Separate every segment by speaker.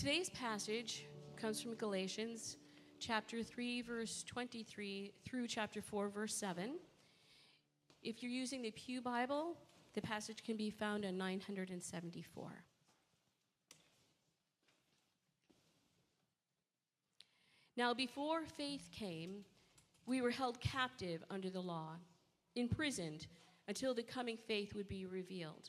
Speaker 1: Today's passage comes from Galatians chapter 3, verse 23 through chapter 4, verse 7. If you're using the Pew Bible, the passage can be found on 974. Now, before faith came, we were held captive under the law, imprisoned until the coming faith would be revealed.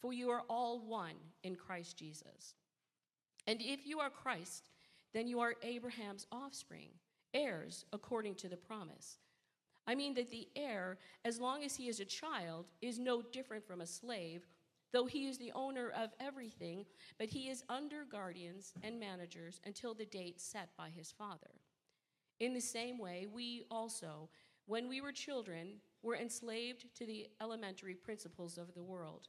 Speaker 1: for you are all one in Christ Jesus. And if you are Christ, then you are Abraham's offspring, heirs according to the promise. I mean that the heir, as long as he is a child, is no different from a slave, though he is the owner of everything, but he is under guardians and managers until the date set by his father. In the same way, we also, when we were children, were enslaved to the elementary principles of the world.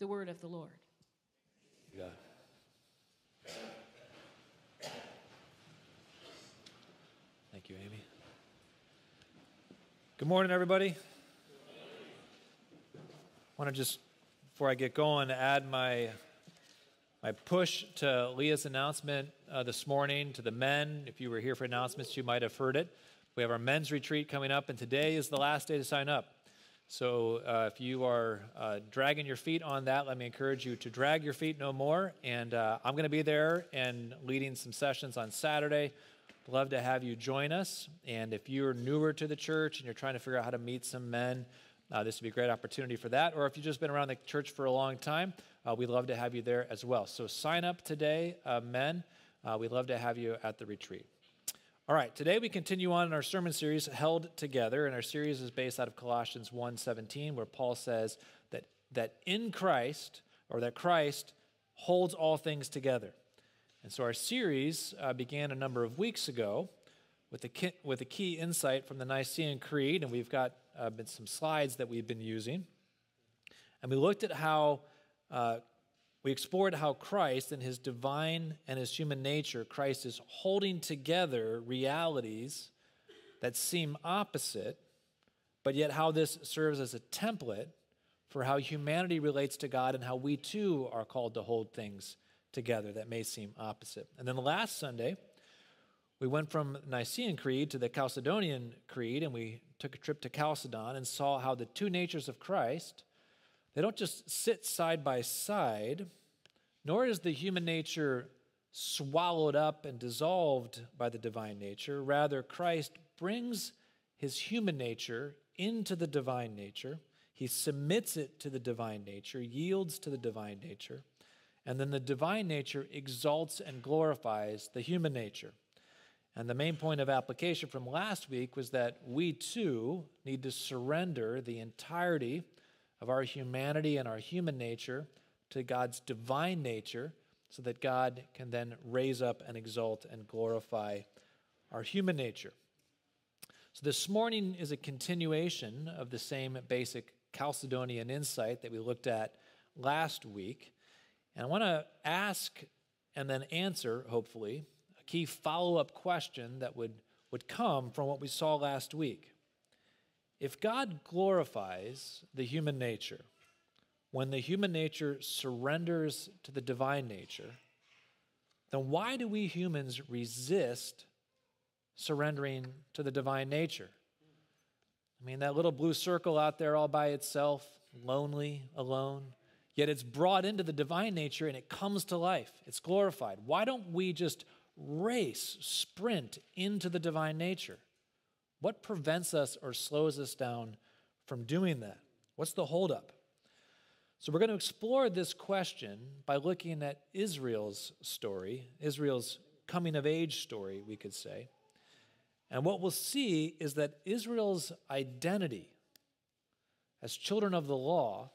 Speaker 1: The word of the Lord.
Speaker 2: Yeah. Thank you, Amy. Good morning, everybody. I want to just, before I get going, add my my push to Leah's announcement uh, this morning to the men. If you were here for announcements, you might have heard it. We have our men's retreat coming up, and today is the last day to sign up. So uh, if you are uh, dragging your feet on that, let me encourage you to drag your feet no more. And uh, I'm going to be there and leading some sessions on Saturday. Love to have you join us. And if you're newer to the church and you're trying to figure out how to meet some men, uh, this would be a great opportunity for that. Or if you've just been around the church for a long time, uh, we'd love to have you there as well. So sign up today, uh, men. we'd love to have you at the retreat. All right, today we continue on in our sermon series, Held Together, and our series is based out of Colossians 1.17, where Paul says that, that in Christ, or that Christ holds all things together. And so our series uh, began a number of weeks ago with a, key, with a key insight from the Nicene Creed, and we've got uh, been some slides that we've been using. And we looked at how uh, we explored how Christ, in his divine and his human nature, Christ is holding together realities that seem opposite, but yet how this serves as a template for how humanity relates to God and how we too are called to hold things together that may seem opposite. And then the last Sunday, we went from Nicene Creed to the Chalcedonian Creed, and we took a trip to Chalcedon and saw how the two natures of Christ they don't just sit side by side, nor is the human nature swallowed up and dissolved by the divine nature. Rather, Christ brings his human nature into the divine nature. He submits it to the divine nature, yields to the divine nature, and then the divine nature exalts and glorifies the human nature. And the main point of application from last week was that we too need to surrender the entirety of our humanity and our human nature to God's divine nature so that God can then raise up and exalt and glorify our human nature. So, this morning is a continuation of the same basic Chalcedonian insight that we looked at last week. And I want to ask and then answer, hopefully, a key follow up question that would, would come from what we saw last week. If God glorifies the human nature, when the human nature surrenders to the divine nature, then why do we humans resist surrendering to the divine nature? I mean, that little blue circle out there all by itself, lonely, alone, yet it's brought into the divine nature and it comes to life. It's glorified. Why don't we just race, sprint into the divine nature? What prevents us or slows us down from doing that? What's the holdup? So, we're going to explore this question by looking at Israel's story, Israel's coming of age story, we could say. And what we'll see is that Israel's identity as children of the law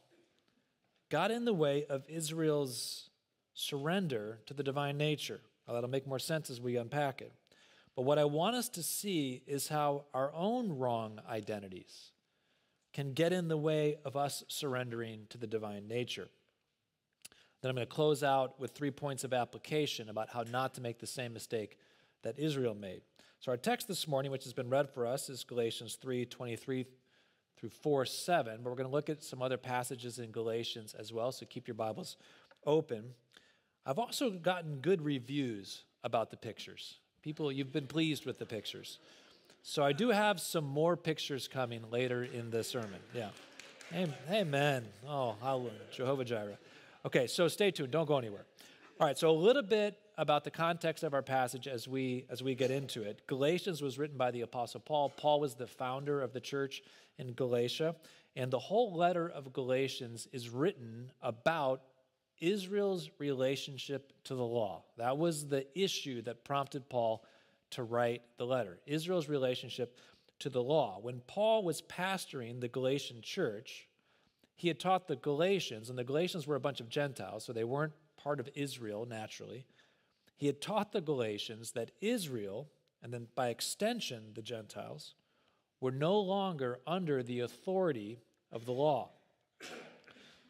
Speaker 2: got in the way of Israel's surrender to the divine nature. That'll make more sense as we unpack it. But what I want us to see is how our own wrong identities can get in the way of us surrendering to the divine nature. Then I'm going to close out with three points of application about how not to make the same mistake that Israel made. So our text this morning, which has been read for us, is Galatians 3 23 through 4 7. But we're going to look at some other passages in Galatians as well, so keep your Bibles open. I've also gotten good reviews about the pictures. People, you've been pleased with the pictures. So I do have some more pictures coming later in the sermon. Yeah. Amen. Oh, hallelujah. Jehovah Jireh. Okay, so stay tuned. Don't go anywhere. All right, so a little bit about the context of our passage as we as we get into it. Galatians was written by the apostle Paul. Paul was the founder of the church in Galatia, and the whole letter of Galatians is written about Israel's relationship to the law. That was the issue that prompted Paul to write the letter Israel's relationship to the law. When Paul was pastoring the Galatian church, he had taught the Galatians, and the Galatians were a bunch of Gentiles, so they weren't part of Israel naturally. He had taught the Galatians that Israel, and then by extension the Gentiles, were no longer under the authority of the law.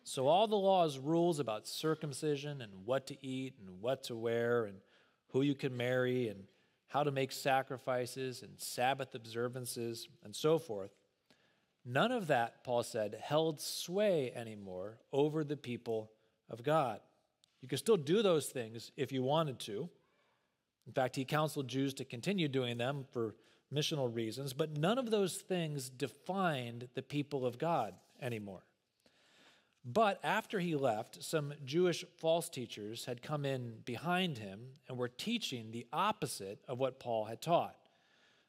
Speaker 2: So, all the law's rules about circumcision and what to eat and what to wear and who you can marry and how to make sacrifices and Sabbath observances and so forth. None of that, Paul said, held sway anymore over the people of God. You could still do those things if you wanted to. In fact, he counseled Jews to continue doing them for missional reasons, but none of those things defined the people of God anymore. But after he left, some Jewish false teachers had come in behind him and were teaching the opposite of what Paul had taught.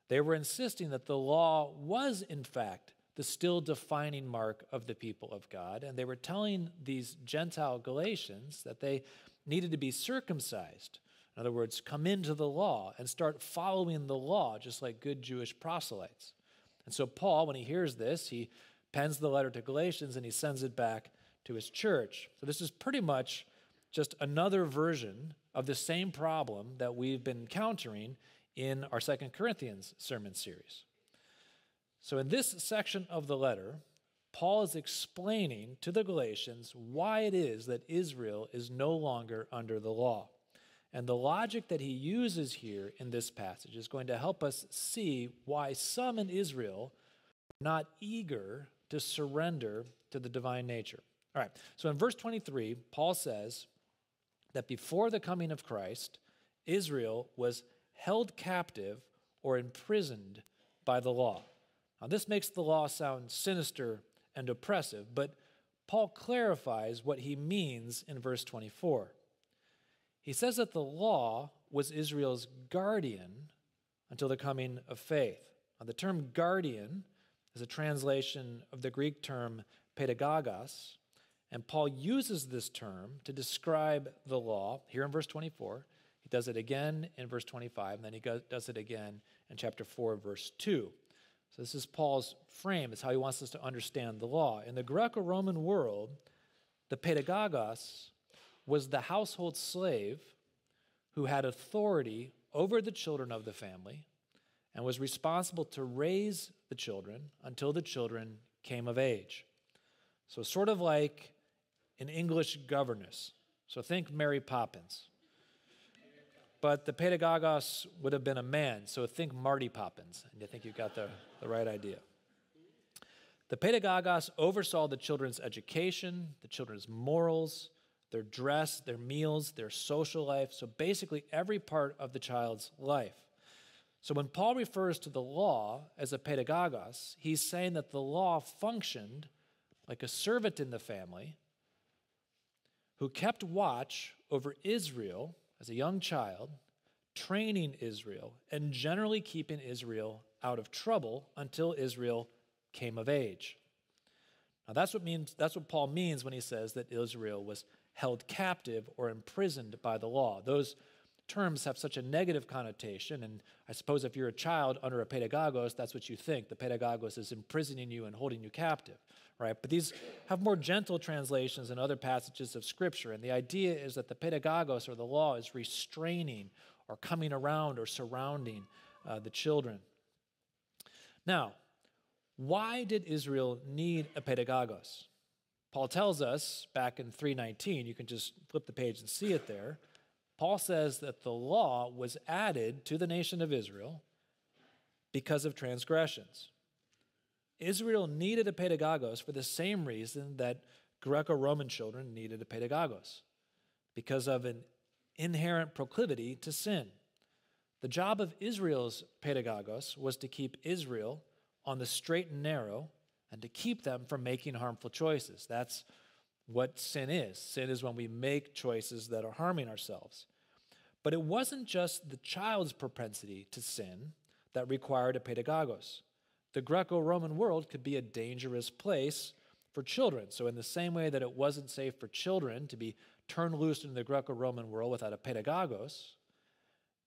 Speaker 2: They were insisting that the law was, in fact, the still defining mark of the people of God. And they were telling these Gentile Galatians that they needed to be circumcised. In other words, come into the law and start following the law, just like good Jewish proselytes. And so, Paul, when he hears this, he pens the letter to Galatians and he sends it back to his church. So, this is pretty much just another version of the same problem that we've been encountering in our Second Corinthians sermon series. So, in this section of the letter, Paul is explaining to the Galatians why it is that Israel is no longer under the law. And the logic that he uses here in this passage is going to help us see why some in Israel are not eager to surrender to the divine nature. All right, so in verse 23, Paul says that before the coming of Christ, Israel was held captive or imprisoned by the law. Now, this makes the law sound sinister and oppressive, but Paul clarifies what he means in verse 24. He says that the law was Israel's guardian until the coming of faith. Now, the term guardian is a translation of the Greek term pedagogos, and Paul uses this term to describe the law here in verse 24. He does it again in verse 25, and then he does it again in chapter 4, verse 2. So, this is Paul's frame, it's how he wants us to understand the law. In the Greco Roman world, the pedagogos was the household slave who had authority over the children of the family and was responsible to raise the children until the children came of age. So, sort of like an English governess. So think Mary Poppins. But the pedagogos would have been a man, so think Marty Poppins, and you think you've got the, the right idea. The pedagogos oversaw the children's education, the children's morals, their dress, their meals, their social life, so basically every part of the child's life. So when Paul refers to the law as a pedagogos, he's saying that the law functioned like a servant in the family who kept watch over Israel as a young child training Israel, and generally keeping Israel out of trouble until Israel came of age. Now that's what means that's what Paul means when he says that Israel was held captive or imprisoned by the law. Those terms have such a negative connotation, and I suppose if you're a child under a pedagogos, that's what you think. The pedagogos is imprisoning you and holding you captive, right? But these have more gentle translations in other passages of Scripture, and the idea is that the pedagogos or the law is restraining or coming around or surrounding uh, the children. Now, why did Israel need a pedagogos? Paul tells us back in 319, you can just flip the page and see it there. Paul says that the law was added to the nation of Israel because of transgressions. Israel needed a pedagogos for the same reason that Greco Roman children needed a pedagogos because of an inherent proclivity to sin. The job of Israel's pedagogos was to keep Israel on the straight and narrow and to keep them from making harmful choices. That's what sin is. Sin is when we make choices that are harming ourselves. But it wasn't just the child's propensity to sin that required a pedagogos. The Greco Roman world could be a dangerous place for children. So, in the same way that it wasn't safe for children to be turned loose in the Greco Roman world without a pedagogos,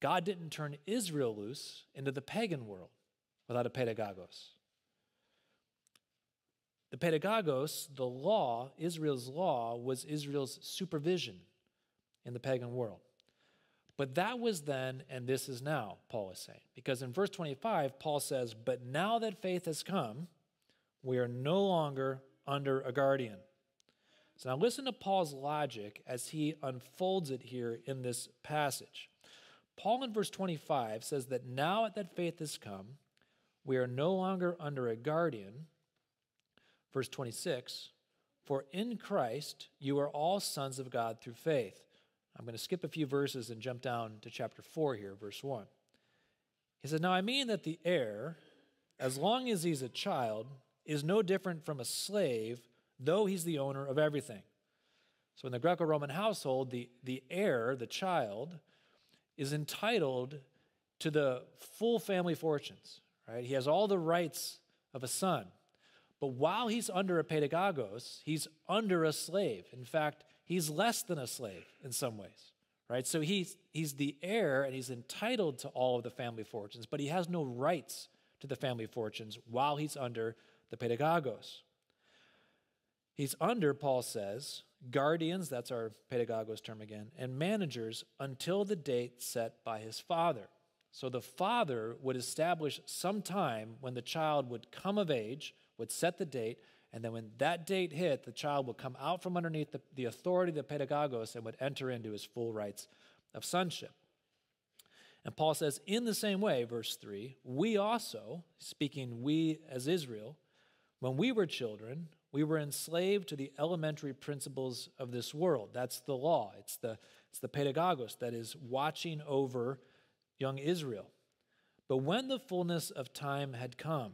Speaker 2: God didn't turn Israel loose into the pagan world without a pedagogos. The pedagogos, the law, Israel's law, was Israel's supervision in the pagan world. But that was then, and this is now, Paul is saying. Because in verse 25, Paul says, But now that faith has come, we are no longer under a guardian. So now listen to Paul's logic as he unfolds it here in this passage. Paul in verse 25 says that now that faith has come, we are no longer under a guardian. Verse 26 For in Christ you are all sons of God through faith. I'm going to skip a few verses and jump down to chapter 4 here, verse 1. He said, Now I mean that the heir, as long as he's a child, is no different from a slave though he's the owner of everything. So in the Greco Roman household, the, the heir, the child, is entitled to the full family fortunes, right? He has all the rights of a son. But while he's under a pedagogos, he's under a slave. In fact, he's less than a slave in some ways, right? So he's, he's the heir and he's entitled to all of the family fortunes, but he has no rights to the family fortunes while he's under the pedagogos. He's under, Paul says, guardians, that's our pedagogos term again, and managers until the date set by his father. So the father would establish some time when the child would come of age, would set the date, and then when that date hit, the child would come out from underneath the, the authority of the pedagogos and would enter into his full rights of sonship. And Paul says, in the same way, verse 3, we also, speaking we as Israel, when we were children, we were enslaved to the elementary principles of this world. That's the law. It's the, it's the pedagogos that is watching over young Israel. But when the fullness of time had come,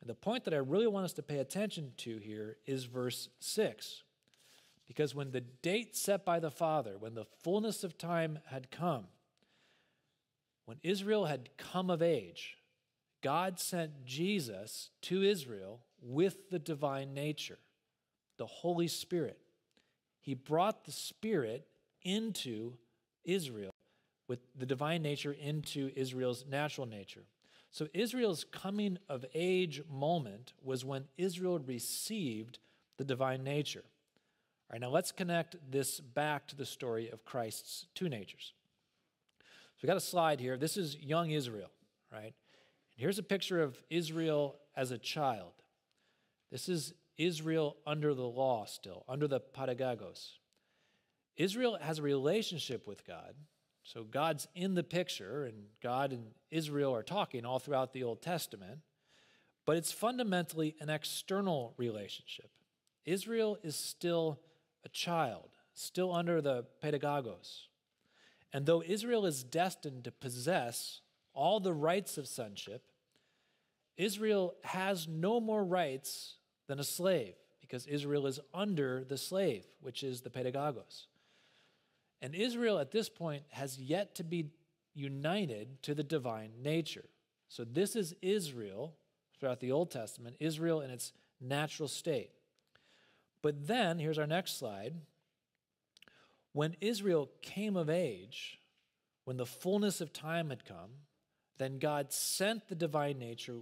Speaker 2: And the point that I really want us to pay attention to here is verse 6. Because when the date set by the Father, when the fullness of time had come, when Israel had come of age, God sent Jesus to Israel with the divine nature the Holy Spirit. He brought the Spirit into Israel with the divine nature into Israel's natural nature. So Israel's coming of age moment was when Israel received the divine nature. All right, now let's connect this back to the story of Christ's two natures. So we got a slide here. This is young Israel, right? And here's a picture of Israel as a child. This is Israel under the law still, under the pedagogos. Israel has a relationship with God. So God's in the picture, and God and Israel are talking all throughout the Old Testament. but it's fundamentally an external relationship. Israel is still a child, still under the pedagogos. And though Israel is destined to possess all the rights of sonship, Israel has no more rights than a slave because Israel is under the slave, which is the pedagogos. And Israel at this point has yet to be united to the divine nature. So this is Israel throughout the Old Testament, Israel in its natural state. But then, here's our next slide. When Israel came of age, when the fullness of time had come, then God sent the divine nature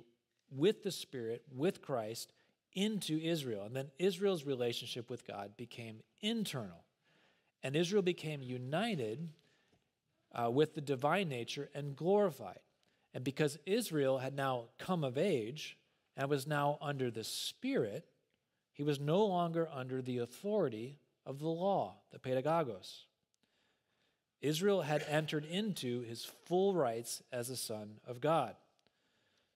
Speaker 2: with the Spirit, with Christ, into Israel. And then Israel's relationship with God became internal. And Israel became united uh, with the divine nature and glorified. And because Israel had now come of age and was now under the Spirit, he was no longer under the authority of the law, the pedagogos. Israel had entered into his full rights as a son of God.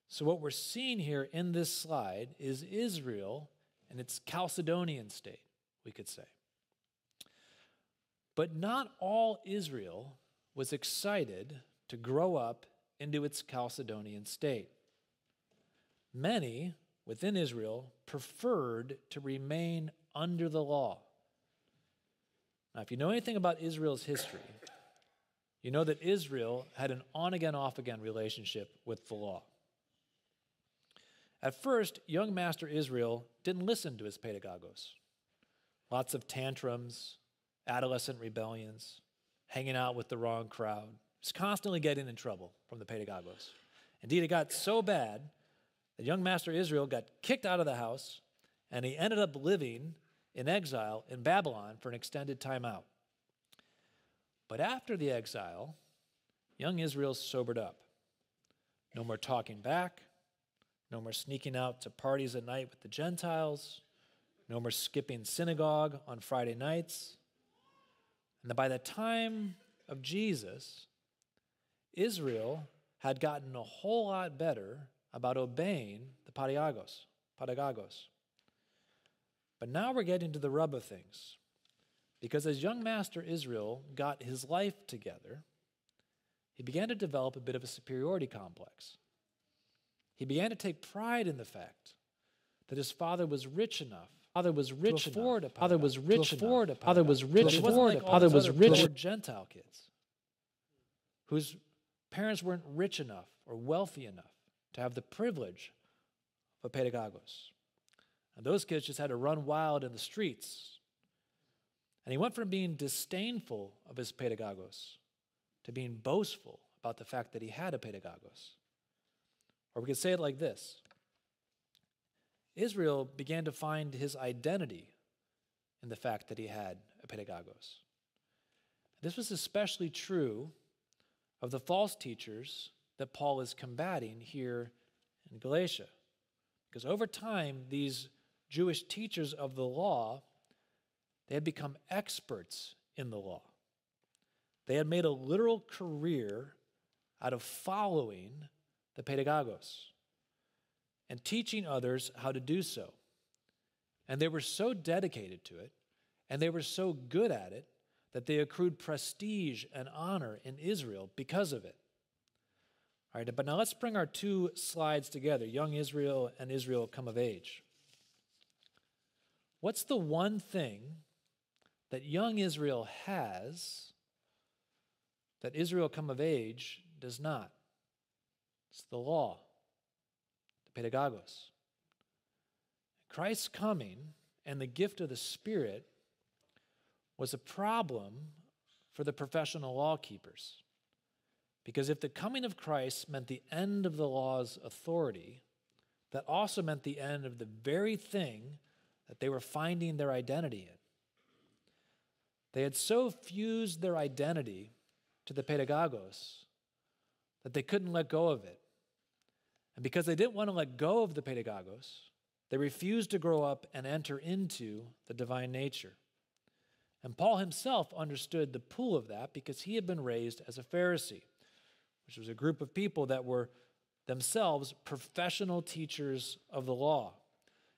Speaker 2: So, what we're seeing here in this slide is Israel and its Chalcedonian state, we could say. But not all Israel was excited to grow up into its Chalcedonian state. Many within Israel preferred to remain under the law. Now, if you know anything about Israel's history, you know that Israel had an on again, off again relationship with the law. At first, young master Israel didn't listen to his pedagogos. Lots of tantrums, adolescent rebellions, hanging out with the wrong crowd. He's constantly getting in trouble from the pedagogos. Indeed, it got so bad that young master Israel got kicked out of the house and he ended up living in exile in Babylon for an extended time out. But after the exile, young Israel sobered up. No more talking back, no more sneaking out to parties at night with the Gentiles, no more skipping synagogue on Friday nights. And that by the time of Jesus, Israel had gotten a whole lot better about obeying the pedagogos, pedagogos. But now we're getting to the rub of things. Because as young master Israel got his life together, he began to develop a bit of a superiority complex. He began to take pride in the fact that his father was rich enough. Father was rich to afford enough. a father was rich. Afford a father was rich enough. Like father was rich. Gentile kids whose parents weren't rich enough or wealthy enough to have the privilege of a pedagogos. And those kids just had to run wild in the streets. And he went from being disdainful of his pedagogos to being boastful about the fact that he had a pedagogos. Or we could say it like this Israel began to find his identity in the fact that he had a pedagogos. This was especially true of the false teachers that Paul is combating here in Galatia. Because over time, these Jewish teachers of the law, they had become experts in the law. They had made a literal career out of following the pedagogos and teaching others how to do so. And they were so dedicated to it, and they were so good at it, that they accrued prestige and honor in Israel because of it. All right, but now let's bring our two slides together young Israel and Israel come of age. What's the one thing that young Israel has that Israel come of age does not? It's the law, pedagogos. Christ's coming and the gift of the Spirit was a problem for the professional law keepers. Because if the coming of Christ meant the end of the law's authority, that also meant the end of the very thing that they were finding their identity in. They had so fused their identity to the pedagogos that they couldn't let go of it. And because they didn't want to let go of the pedagogos, they refused to grow up and enter into the divine nature. And Paul himself understood the pull of that because he had been raised as a Pharisee, which was a group of people that were themselves professional teachers of the law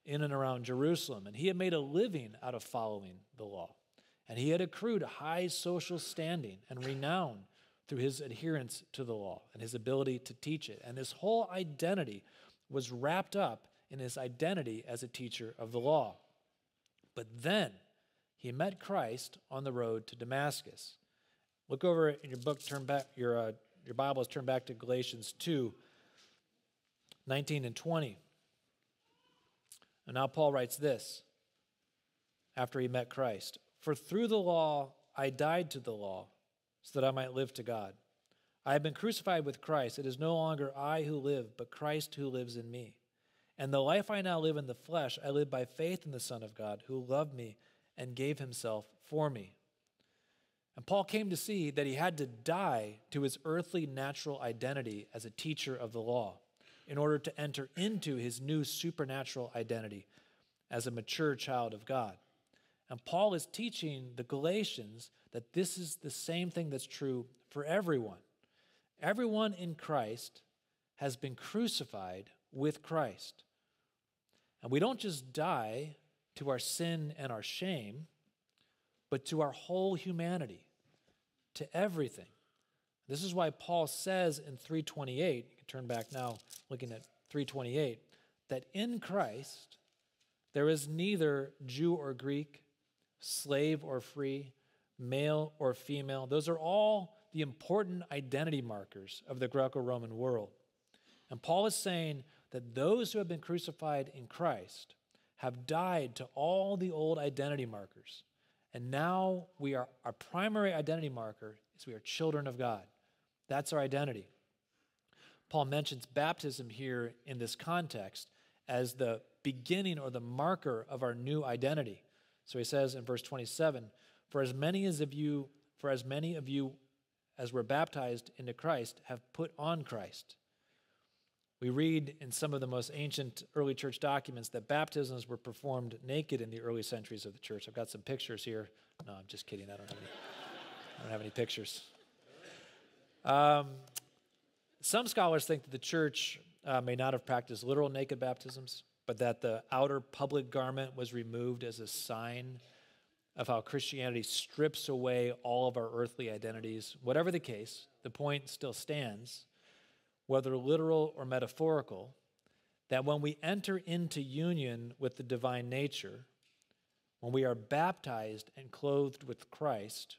Speaker 2: in and around Jerusalem. And he had made a living out of following the law. And he had accrued high social standing and renown through his adherence to the law and his ability to teach it. And his whole identity was wrapped up in his identity as a teacher of the law. But then he met Christ on the road to Damascus. Look over in your book, turn back, your, uh, your Bible is turned back to Galatians 2 19 and 20. And now Paul writes this after he met Christ For through the law I died to the law, so that I might live to God. I have been crucified with Christ. It is no longer I who live, but Christ who lives in me. And the life I now live in the flesh, I live by faith in the Son of God, who loved me and gave himself for me. And Paul came to see that he had to die to his earthly natural identity as a teacher of the law in order to enter into his new supernatural identity as a mature child of God. And Paul is teaching the Galatians that this is the same thing that's true for everyone. Everyone in Christ has been crucified with Christ. And we don't just die to our sin and our shame, but to our whole humanity, to everything. This is why Paul says in 328, you can turn back now looking at 328, that in Christ there is neither Jew or Greek, slave or free, male or female. Those are all the important identity markers of the Greco Roman world. And Paul is saying that those who have been crucified in Christ have died to all the old identity markers. And now we are our primary identity marker is we are children of God. That's our identity. Paul mentions baptism here in this context as the beginning or the marker of our new identity. So he says in verse 27, for as many as of you for as many of you as were baptized into Christ have put on Christ. We read in some of the most ancient early church documents that baptisms were performed naked in the early centuries of the church. I've got some pictures here. No, I'm just kidding. I don't have any, I don't have any pictures. Um, some scholars think that the church uh, may not have practiced literal naked baptisms, but that the outer public garment was removed as a sign of how Christianity strips away all of our earthly identities. Whatever the case, the point still stands whether literal or metaphorical, that when we enter into union with the divine nature, when we are baptized and clothed with Christ,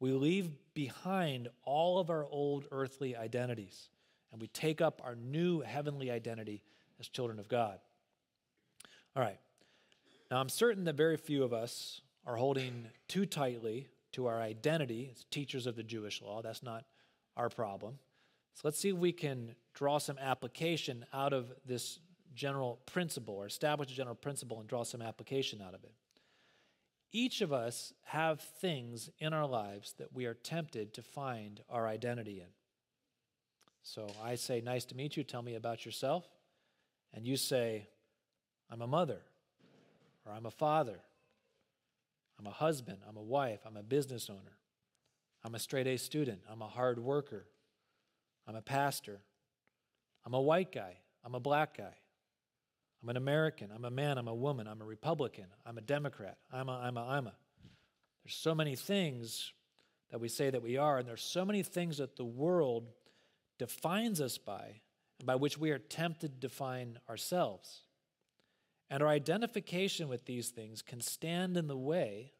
Speaker 2: we leave behind all of our old earthly identities and we take up our new heavenly identity as children of God. All right. Now, I'm certain that very few of us are holding too tightly to our identity as teachers of the Jewish law. That's not our problem. So let's see if we can draw some application out of this general principle or establish a general principle and draw some application out of it. Each of us have things in our lives that we are tempted to find our identity in. So I say, Nice to meet you. Tell me about yourself. And you say, I'm a mother, or I'm a father, I'm a husband, I'm a wife, I'm a business owner, I'm a straight A student, I'm a hard worker, I'm a pastor. I'm a white guy. I'm a black guy. I'm an American. I'm a man. I'm a woman. I'm a Republican. I'm a Democrat. I'm a, I'm a, I'm a. There's so many things that we say that we are, and there's so many things that the world defines us by, and by which we are tempted to define ourselves. And our identification with these things can stand in the way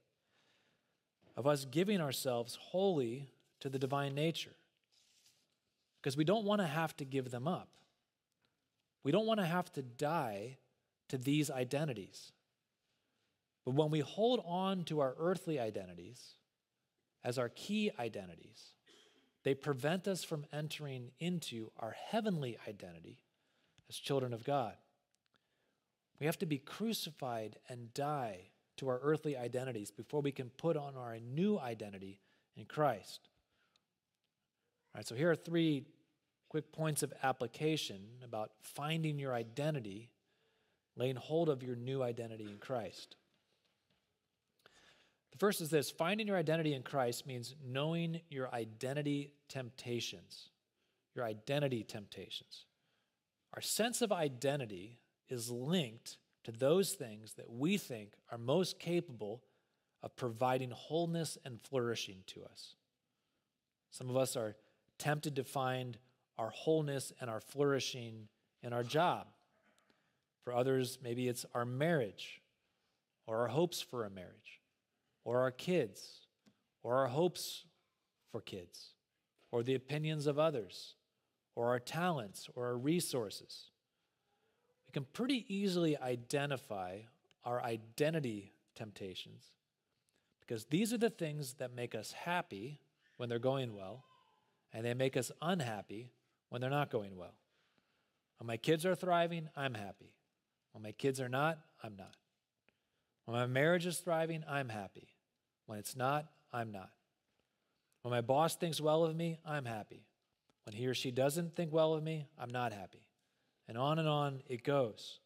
Speaker 2: of us giving ourselves wholly to the divine nature because we don't want to have to give them up. We don't want to have to die to these identities. But when we hold on to our earthly identities as our key identities, they prevent us from entering into our heavenly identity as children of God. We have to be crucified and die to our earthly identities before we can put on our new identity in Christ. All right, so here are three quick points of application about finding your identity, laying hold of your new identity in Christ. The first is this finding your identity in Christ means knowing your identity temptations. Your identity temptations. our sense of identity is linked to those things that we think are most capable of providing wholeness and flourishing to us. Some of us are tempted to find our wholeness and our flourishing in our job. For others, maybe it's our marriage or our hopes for a marriage or our kids or our hopes for kids or the opinions of others or our talents or our resources. Can pretty easily identify our identity temptations because these are the things that make us happy when they're going well, and they make us unhappy when they're not going well. When my kids are thriving, I'm happy. When my kids are not, I'm not. When my marriage is thriving, I'm happy. When it's not, I'm not. When my boss thinks well of me, I'm happy. When he or she doesn't think well of me, I'm not happy. And on and on it goes.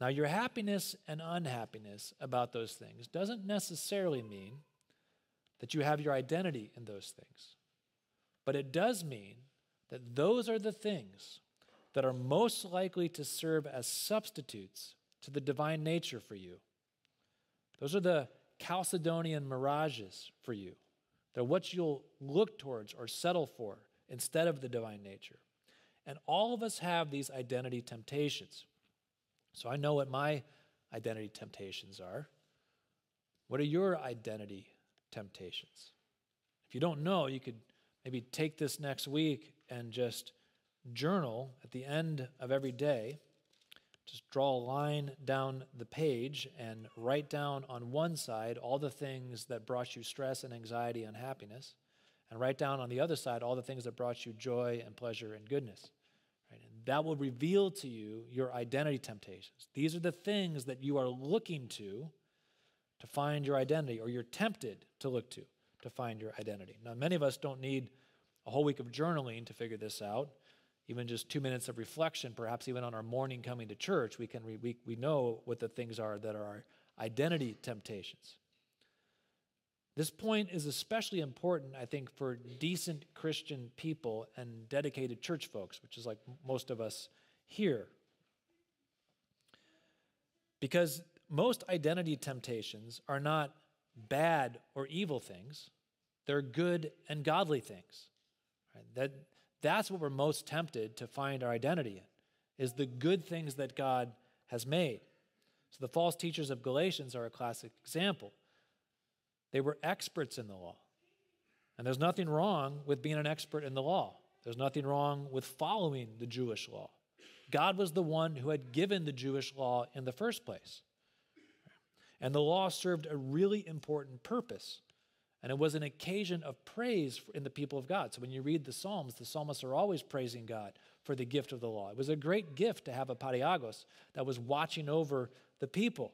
Speaker 2: Now, your happiness and unhappiness about those things doesn't necessarily mean that you have your identity in those things. But it does mean that those are the things that are most likely to serve as substitutes to the divine nature for you. Those are the Chalcedonian mirages for you. They're what you'll look towards or settle for instead of the divine nature. And all of us have these identity temptations. So I know what my identity temptations are. What are your identity temptations? If you don't know, you could maybe take this next week and just journal at the end of every day. Just draw a line down the page and write down on one side all the things that brought you stress and anxiety and happiness and write down on the other side all the things that brought you joy and pleasure and goodness. Right? And that will reveal to you your identity temptations. These are the things that you are looking to to find your identity, or you're tempted to look to to find your identity. Now, many of us don't need a whole week of journaling to figure this out. Even just two minutes of reflection, perhaps even on our morning coming to church, we can re- we, we know what the things are that are our identity temptations. This point is especially important, I think, for decent Christian people and dedicated church folks, which is like most of us here. Because most identity temptations are not bad or evil things, they're good and godly things. Right? That, that's what we're most tempted to find our identity in, is the good things that God has made. So the false teachers of Galatians are a classic example. They were experts in the law. And there's nothing wrong with being an expert in the law. There's nothing wrong with following the Jewish law. God was the one who had given the Jewish law in the first place. And the law served a really important purpose. And it was an occasion of praise in the people of God. So when you read the Psalms, the psalmists are always praising God for the gift of the law. It was a great gift to have a Pedagogos that was watching over the people.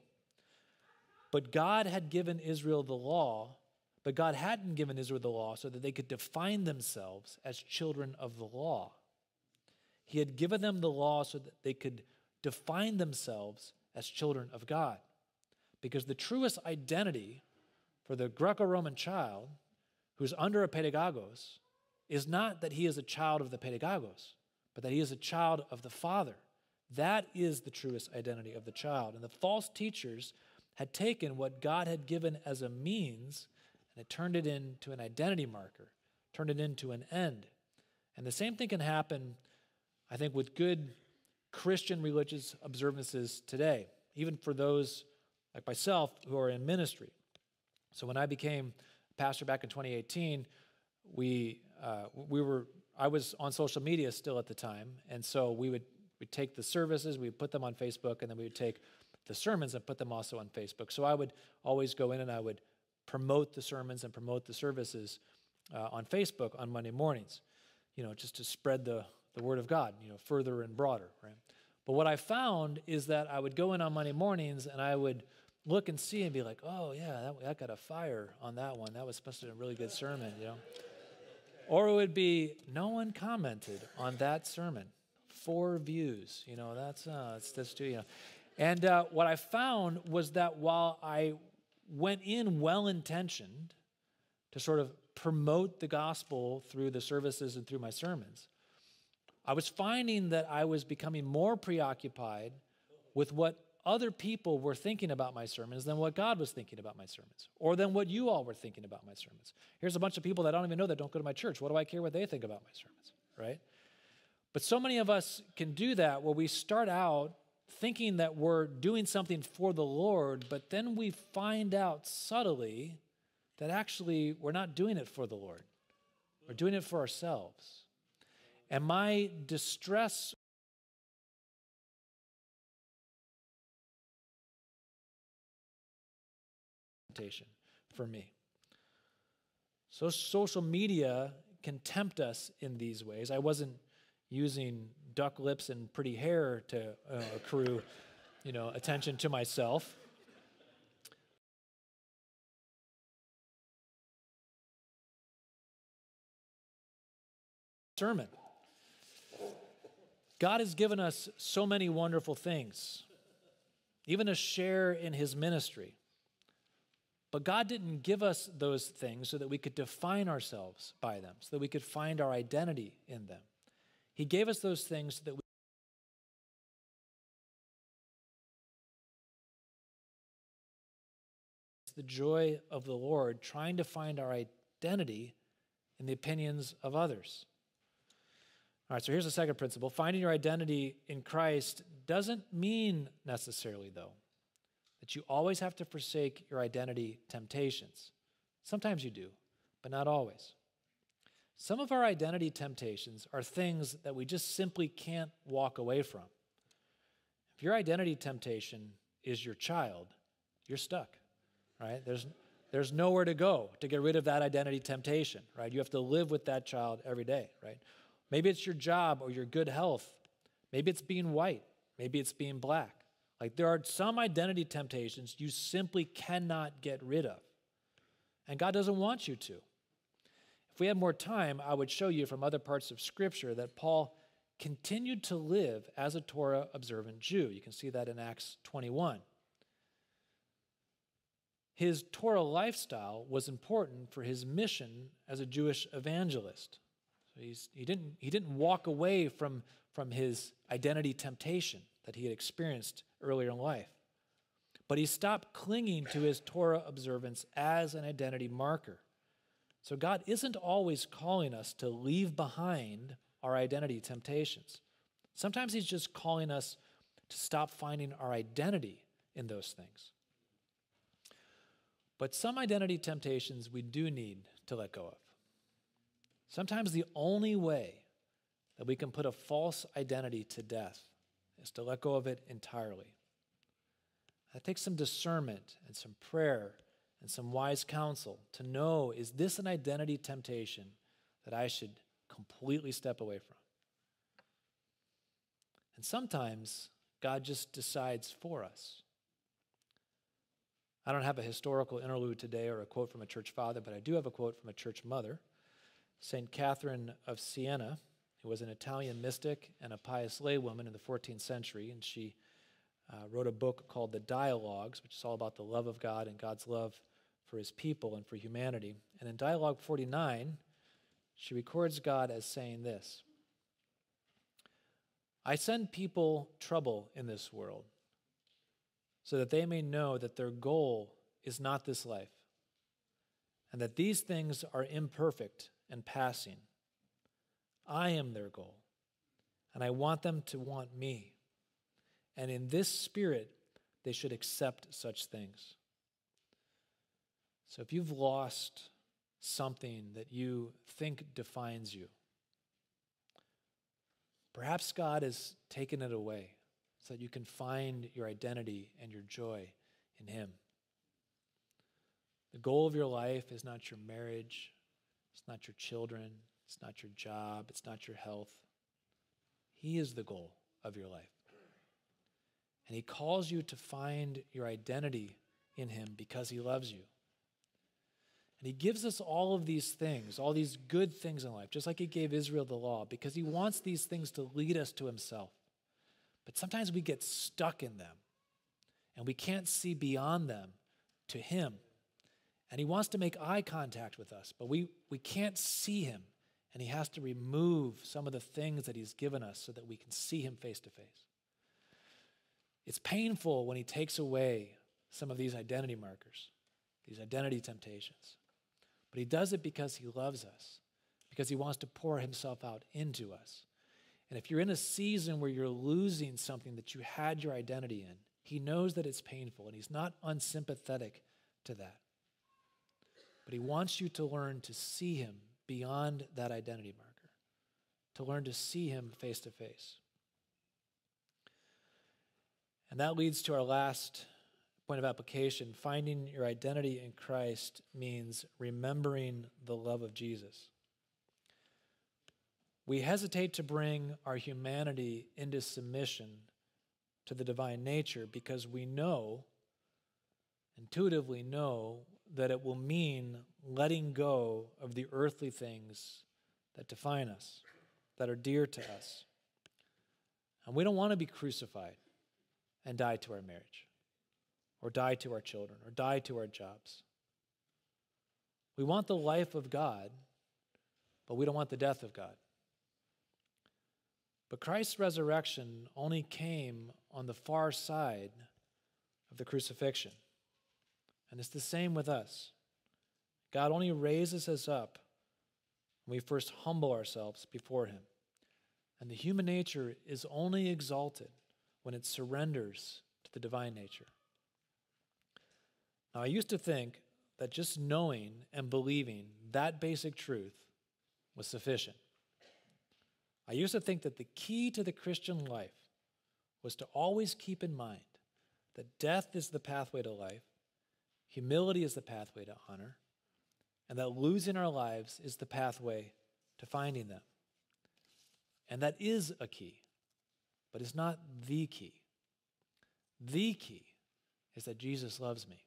Speaker 2: But God had given Israel the law, but God hadn't given Israel the law so that they could define themselves as children of the law. He had given them the law so that they could define themselves as children of God. Because the truest identity for the Greco Roman child who's under a pedagogos is not that he is a child of the pedagogos, but that he is a child of the Father. That is the truest identity of the child. And the false teachers had taken what God had given as a means and had turned it into an identity marker, turned it into an end. And the same thing can happen, I think, with good Christian religious observances today, even for those like myself who are in ministry. So when I became pastor back in 2018, we, uh, we were, I was on social media still at the time, and so we would we'd take the services, we would put them on Facebook, and then we would take the sermons and put them also on Facebook. So I would always go in and I would promote the sermons and promote the services uh, on Facebook on Monday mornings, you know, just to spread the, the word of God, you know, further and broader, right? But what I found is that I would go in on Monday mornings and I would look and see and be like, oh, yeah, that, that got a fire on that one. That was supposed to be a really good sermon, you know? Or it would be, no one commented on that sermon. Four views, you know, that's, uh, that's, that's too, you know. And uh, what I found was that while I went in well intentioned to sort of promote the gospel through the services and through my sermons, I was finding that I was becoming more preoccupied with what other people were thinking about my sermons than what God was thinking about my sermons, or than what you all were thinking about my sermons. Here's a bunch of people that I don't even know that don't go to my church. What do I care what they think about my sermons, right? But so many of us can do that where we start out thinking that we're doing something for the Lord, but then we find out subtly that actually we're not doing it for the Lord. We're doing it for ourselves. And my distress for me. So social media can tempt us in these ways. I wasn't using duck lips and pretty hair to uh, accrue, you know, attention to myself. Sermon. God has given us so many wonderful things, even a share in his ministry. But God didn't give us those things so that we could define ourselves by them, so that we could find our identity in them. He gave us those things so that we the joy of the Lord trying to find our identity in the opinions of others. All right, so here's the second principle. Finding your identity in Christ doesn't mean necessarily, though, that you always have to forsake your identity temptations. Sometimes you do, but not always. Some of our identity temptations are things that we just simply can't walk away from. If your identity temptation is your child, you're stuck, right? There's, there's nowhere to go to get rid of that identity temptation, right? You have to live with that child every day, right? Maybe it's your job or your good health. Maybe it's being white. Maybe it's being black. Like there are some identity temptations you simply cannot get rid of. And God doesn't want you to. If we had more time, I would show you from other parts of Scripture that Paul continued to live as a Torah observant Jew. You can see that in Acts 21. His Torah lifestyle was important for his mission as a Jewish evangelist. So he, didn't, he didn't walk away from, from his identity temptation that he had experienced earlier in life. But he stopped clinging to his Torah observance as an identity marker. So God isn't always calling us to leave behind our identity temptations. Sometimes he's just calling us to stop finding our identity in those things. But some identity temptations we do need to let go of. Sometimes the only way that we can put a false identity to death is to let go of it entirely. That takes some discernment and some prayer and some wise counsel to know is this an identity temptation that I should completely step away from? And sometimes God just decides for us. I don't have a historical interlude today or a quote from a church father, but I do have a quote from a church mother, St. Catherine of Siena who was an Italian mystic and a pious laywoman in the 14th century, and she uh, wrote a book called The Dialogues, which is all about the love of God and God's love for his people and for humanity. And in Dialogue 49, she records God as saying this I send people trouble in this world so that they may know that their goal is not this life, and that these things are imperfect and passing I am their goal. And I want them to want me. And in this spirit, they should accept such things. So if you've lost something that you think defines you, perhaps God has taken it away so that you can find your identity and your joy in Him. The goal of your life is not your marriage, it's not your children, it's not your job. It's not your health. He is the goal of your life. And He calls you to find your identity in Him because He loves you. And He gives us all of these things, all these good things in life, just like He gave Israel the law, because He wants these things to lead us to Himself. But sometimes we get stuck in them and we can't see beyond them to Him. And He wants to make eye contact with us, but we, we can't see Him And he has to remove some of the things that he's given us so that we can see him face to face. It's painful when he takes away some of these identity markers, these identity temptations. But he does it because he loves us, because he wants to pour himself out into us. And if you're in a season where you're losing something that you had your identity in, he knows that it's painful and he's not unsympathetic to that. But he wants you to learn to see him beyond that identity marker, to learn to see him face to face. And that leads to our last point of application. Finding your identity in Christ means remembering the love of Jesus. We hesitate to bring our humanity into submission to the divine nature because we know, intuitively know, that it will mean letting go of the earthly things that define us, that are dear to us. And we don't want to be crucified and die to our marriage, or die to our children, or die to our jobs. We want the life of God, but we don't want the death of God. But Christ's resurrection only came on the far side of the crucifixion. And it's the same with us. God only raises us up when we first humble ourselves before Him. And the human nature is only exalted when it surrenders to the divine nature. Now, I used to think that just knowing and believing that basic truth was sufficient. I used to think that the key to the Christian life was to always keep in mind that death is the pathway to life, humility is the pathway to honor, and that losing our lives is the pathway to finding them. And that is a key, but it's not the key. The key is that Jesus loves me.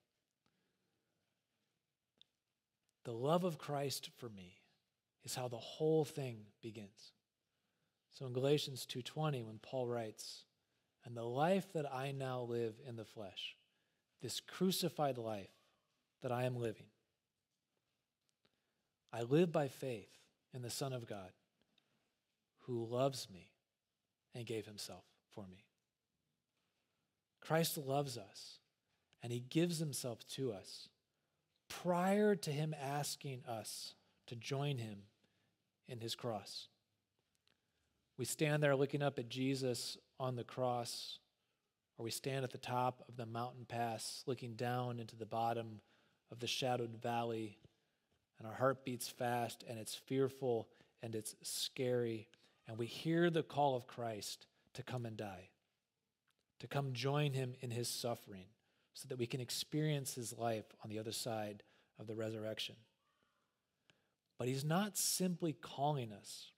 Speaker 2: The love of Christ for me is how the whole thing begins. So in Galatians 2:20 when Paul writes, "And the life that I now live in the flesh, this crucified life that I am living, I live by faith in the Son of God, who loves me and gave himself for me." Christ loves us, and he gives himself to us prior to him asking us to join him in his cross. We stand there looking up at Jesus on the cross, or we stand at the top of the mountain pass looking down into the bottom of the shadowed valley, and our heart beats fast, and it's fearful and it's scary, and we hear the call of Christ to come and die, to come join him in his suffering, so that we can experience his life on the other side of the resurrection. But he's not simply calling us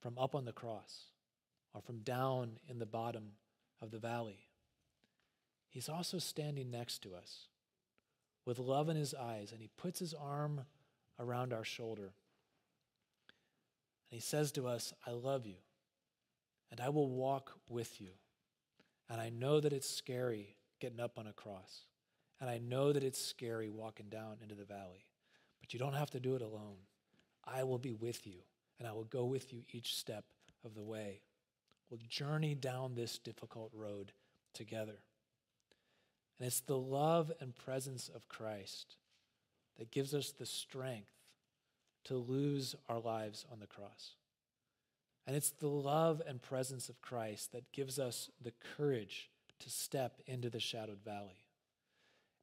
Speaker 2: from up on the cross or from down in the bottom of the valley. He's also standing next to us with love in his eyes, and he puts his arm around our shoulder. And he says to us, I love you, and I will walk with you. And I know that it's scary getting up on a cross, and I know that it's scary walking down into the valley, but you don't have to do it alone. I will be with you and I will go with you each step of the way. We'll journey down this difficult road together. And it's the love and presence of Christ that gives us the strength to lose our lives on the cross. And it's the love and presence of Christ that gives us the courage to step into the shadowed valley.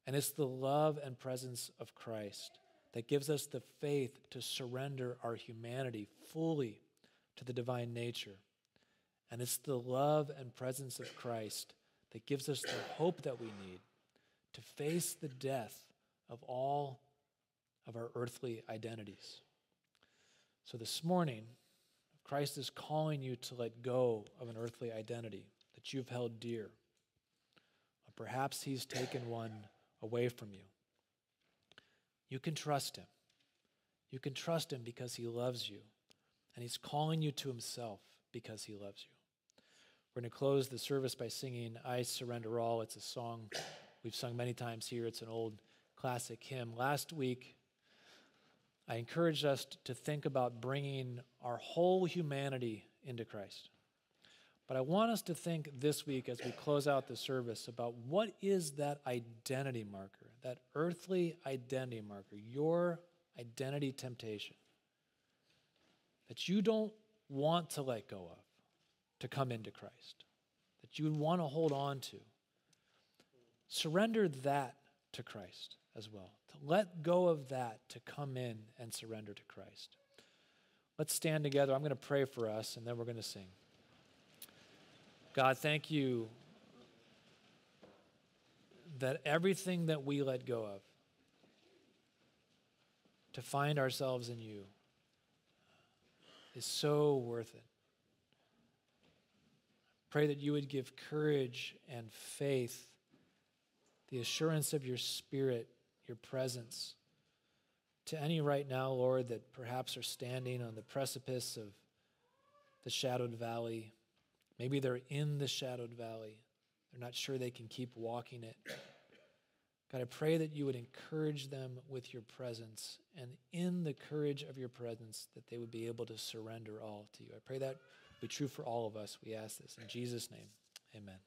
Speaker 2: And it's the love and presence of Christ that gives us the faith to surrender our humanity fully to the divine nature. And it's the love and presence of Christ that gives us the hope that we need to face the death of all of our earthly identities. So this morning, Christ is calling you to let go of an earthly identity that you've held dear. Perhaps He's taken one away from you. You can trust him. You can trust him because he loves you. And he's calling you to himself because he loves you. We're going to close the service by singing I Surrender All. It's a song we've sung many times here. It's an old classic hymn. Last week, I encouraged us to think about bringing our whole humanity into Christ. But I want us to think this week as we close out the service about what is that identity marker, that earthly identity marker, your identity temptation that you don't want to let go of to come into Christ, that you want to hold on to. Surrender that to Christ as well. To let go of that to come in and surrender to Christ. Let's stand together. I'm going to pray for us and then we're going to sing. God, thank you that everything that we let go of to find ourselves in you is so worth it. Pray that you would give courage and faith, the assurance of your spirit, your presence to any right now, Lord, that perhaps are standing on the precipice of the shadowed valley. Maybe they're in the shadowed valley. They're not sure they can keep walking it. God, I pray that you would encourage them with your presence, and in the courage of your presence, that they would be able to surrender all to you. I pray that be true for all of us. We ask this in Jesus' name. Amen.